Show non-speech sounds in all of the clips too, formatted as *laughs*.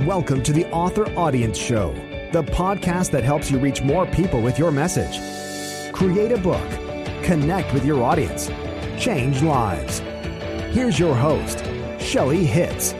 Welcome to the Author Audience Show, the podcast that helps you reach more people with your message. Create a book, connect with your audience, change lives. Here's your host, Shelley Hitz.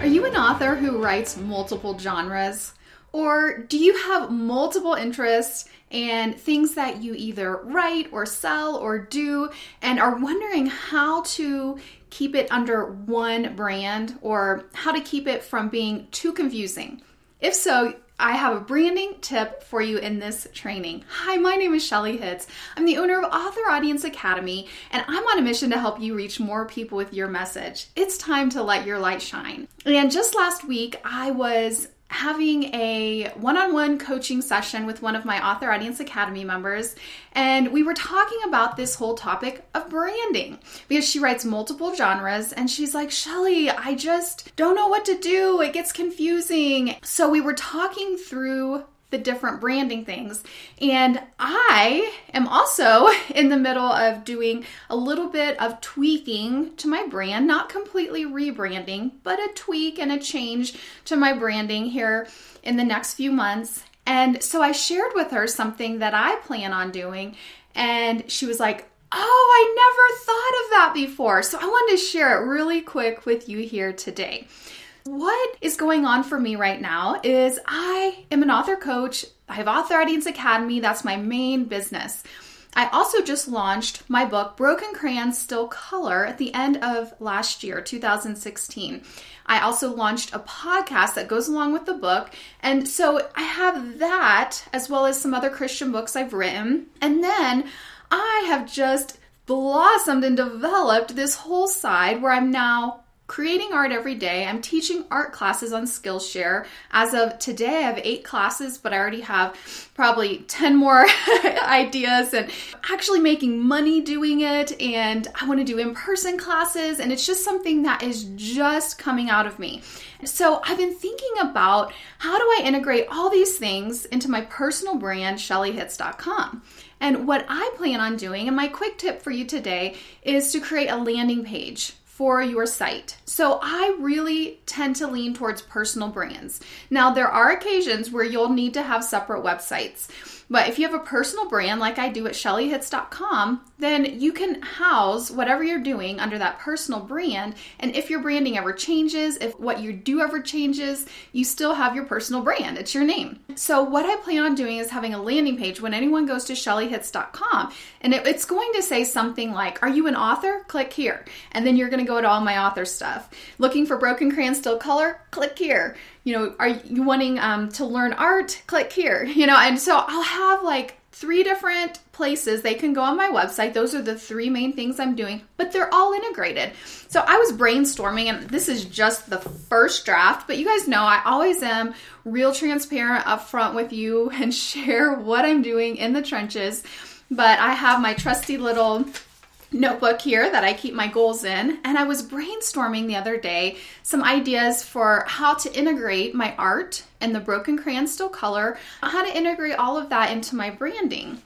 Are you an author who writes multiple genres? Or do you have multiple interests and things that you either write or sell or do and are wondering how to keep it under one brand or how to keep it from being too confusing? If so, I have a branding tip for you in this training. Hi, my name is Shelley Hitz. I'm the owner of Author Audience Academy, and I'm on a mission to help you reach more people with your message. It's time to let your light shine. And just last week, I was having a one on one coaching session with one of my Author Audience Academy members, and we were talking about this whole topic of branding because she writes multiple genres and she's like, Shelley, I just don't know what to do. It gets confusing. So we were talking through the different branding things. And I am also *laughs* in the middle of doing a little bit of tweaking to my brand, not completely rebranding, but a tweak and a change to my branding here in the next few months. And so I shared with her something that I plan on doing, and she was like, Oh, I never thought of that before. So I wanted to share it really quick with you here today. What is going on for me right now is I am an author coach. I have Author Audience Academy, that's my main business. I also just launched my book, Broken Crayons Still Color, at the end of last year, 2016. I also launched a podcast that goes along with the book. And so I have that as well as some other Christian books I've written. And then I have just blossomed and developed this whole side where I'm now creating art every day. I'm teaching art classes on Skillshare. As of today, I have eight classes, but I already have probably 10 more *laughs* ideas and actually making money doing it. And I want to do in person classes, and it's just something that is just coming out of me. So I've been thinking about how do I integrate all these things into my personal brand, shelleyhitz.com. And what I plan on doing, and my quick tip for you today, is to create a landing page for your site. So I really tend to lean towards personal brands. Now, there are occasions where you'll need to have separate websites. But if you have a personal brand like I do at shelleyhitz.com, then you can house whatever you're doing under that personal brand. And if your branding ever changes, if what you do ever changes, you still have your personal brand. It's your name. So, what I plan on doing is having a landing page when anyone goes to shelleyhitz.com and it, it's going to say something like, Are you an author? Click here. And then you're going to go to all my author stuff. Looking for Broken Crayons Still Color? Click here you know, are you wanting um, to learn art? Click here, *laughs* you know, and so I'll have like three different places they can go on my website. Those are the three main things I'm doing, but they're all integrated. So I was brainstorming, and this is just the first draft, but you guys know I always am real transparent upfront with you *laughs* and share what I'm doing in the trenches. But I have my trusty little notebook here that I keep my goals in. And I was brainstorming the other day some ideas for how to integrate my art and the Broken Crayons Still Color, how to integrate all of that into my branding.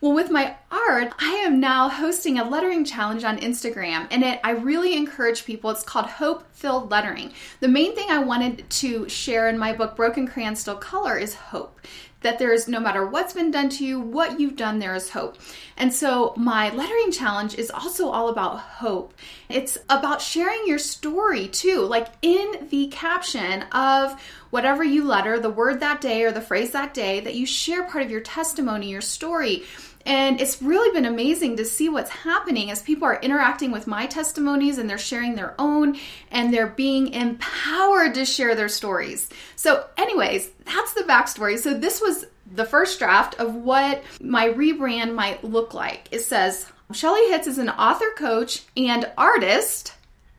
Well, with my art, I am now hosting a lettering challenge on Instagram, and it I really encourage people. It's called Hope Filled Lettering. The main thing I wanted to share in my book Broken Crayons Still Color is hope that there is no matter what's been done to you, what you've done, there is hope. And so my lettering challenge is also all about hope. It's about sharing your story too, like in the caption of whatever you letter, the word that day or the phrase that day, that you share part of your testimony, your story and it's really been amazing to see what's happening as people are interacting with my testimonies and they're sharing their own and they're being empowered to share their stories. So, anyways, that's the backstory. So, this was the first draft of what my rebrand might look like. It says, Shelley Hitz is an author, coach, and artist.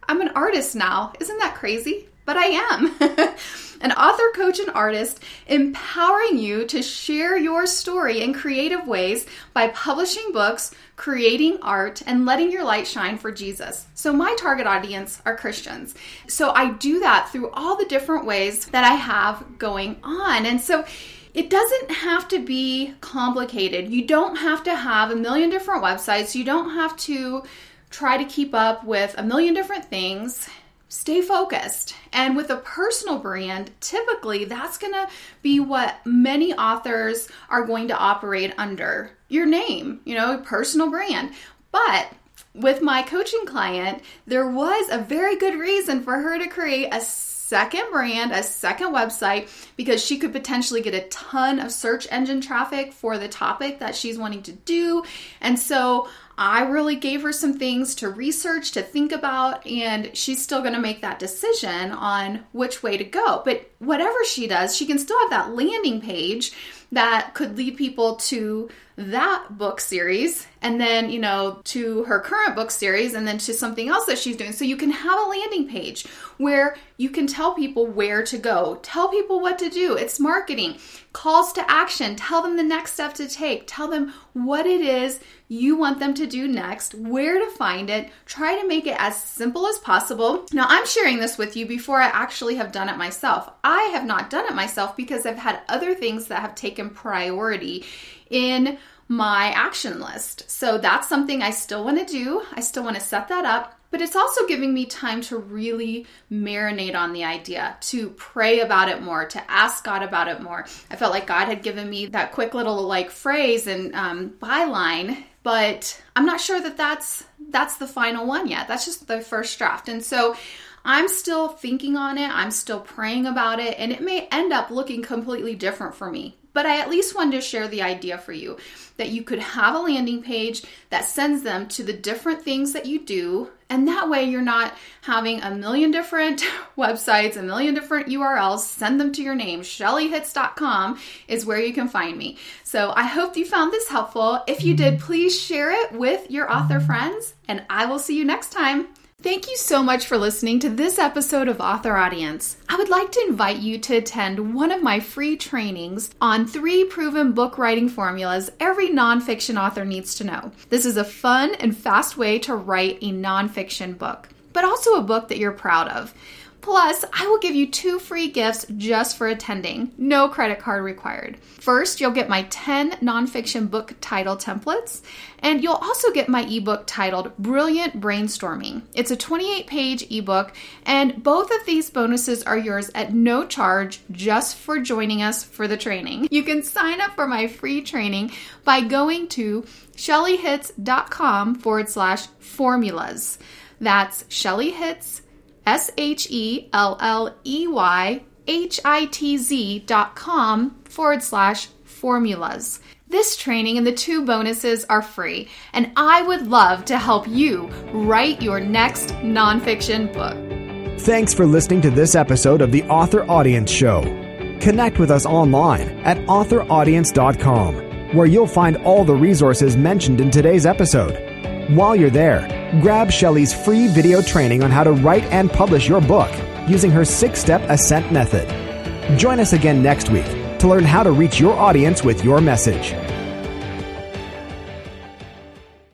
I'm an artist now. Isn't that crazy? But I am. *laughs* an author, coach, and artist, empowering you to share your story in creative ways by publishing books, creating art, and letting your light shine for Jesus. So, my target audience are Christians. So, I do that through all the different ways that I have going on. And so, it doesn't have to be complicated. You don't have to have a million different websites. You don't have to try to keep up with a million different things stay focused. And with a personal brand, typically that's going to be what many authors are going to operate under your name, you know, personal brand. But with my coaching client, there was a very good reason for her to create a second brand, a second website, because she could potentially get a ton of search engine traffic for the topic that she's wanting to do. And so I really gave her some things to research, to think about, and she's still going to make that decision on which way to go. But whatever she does, she can still have that landing page that could lead people to that book series and then, you know, to her current book series and then to something else that she's doing. So you can have a landing page where you can tell people where to go, tell people what to do. It's marketing, calls to action, tell them the next step to take, tell them what it is you want them to do next, where to find it. Try to make it as simple as possible. Now, I'm sharing this with you before I actually have done it myself. I have not done it myself because I've had other things that have taken priority in my action list. So that's something I still want to do. I still want to set that up. But it's also giving me time to really marinate on the idea, to pray about it more, to ask God about it more. I felt like God had given me that quick little like phrase and um, byline, but I'm not sure that that's that's the final one yet. That's just the first draft, and so I'm still thinking on it. I'm still praying about it, and it may end up looking completely different for me but I at least wanted to share the idea for you that you could have a landing page that sends them to the different things that you do. And that way you're not having a million different *laughs* websites, a million different URLs, send them to your name. ShelleyHitz.com is where you can find me. So I hope you found this helpful. If you did, please share it with your author friends, and I will see you next time. Thank you so much for listening to this episode of Author Audience. I would like to invite you to attend one of my free trainings on three proven book writing formulas every nonfiction author needs to know. This is a fun and fast way to write a nonfiction book, but also a book that you're proud of. Plus, I will give you two free gifts just for attending. No credit card required. First, you'll get my 10 nonfiction book title templates, and you'll also get my ebook titled Brilliant Brainstorming. It's a 28 page ebook, and both of these bonuses are yours at no charge just for joining us for the training. You can sign up for my free training by going to shelleyhitz.com forward slash formulas. That's shelleyhitz.com S H E L L E Y H I T Z dot com forward slash formulas. This training and the two bonuses are free, and I would love to help you write your next nonfiction book. Thanks for listening to this episode of the Author Audience Show. Connect with us online at authoraudience.com, where you'll find all the resources mentioned in today's episode. While you're there, grab Shelley's free video training on how to write and publish your book using her six step ascent method. Join us again next week to learn how to reach your audience with your message.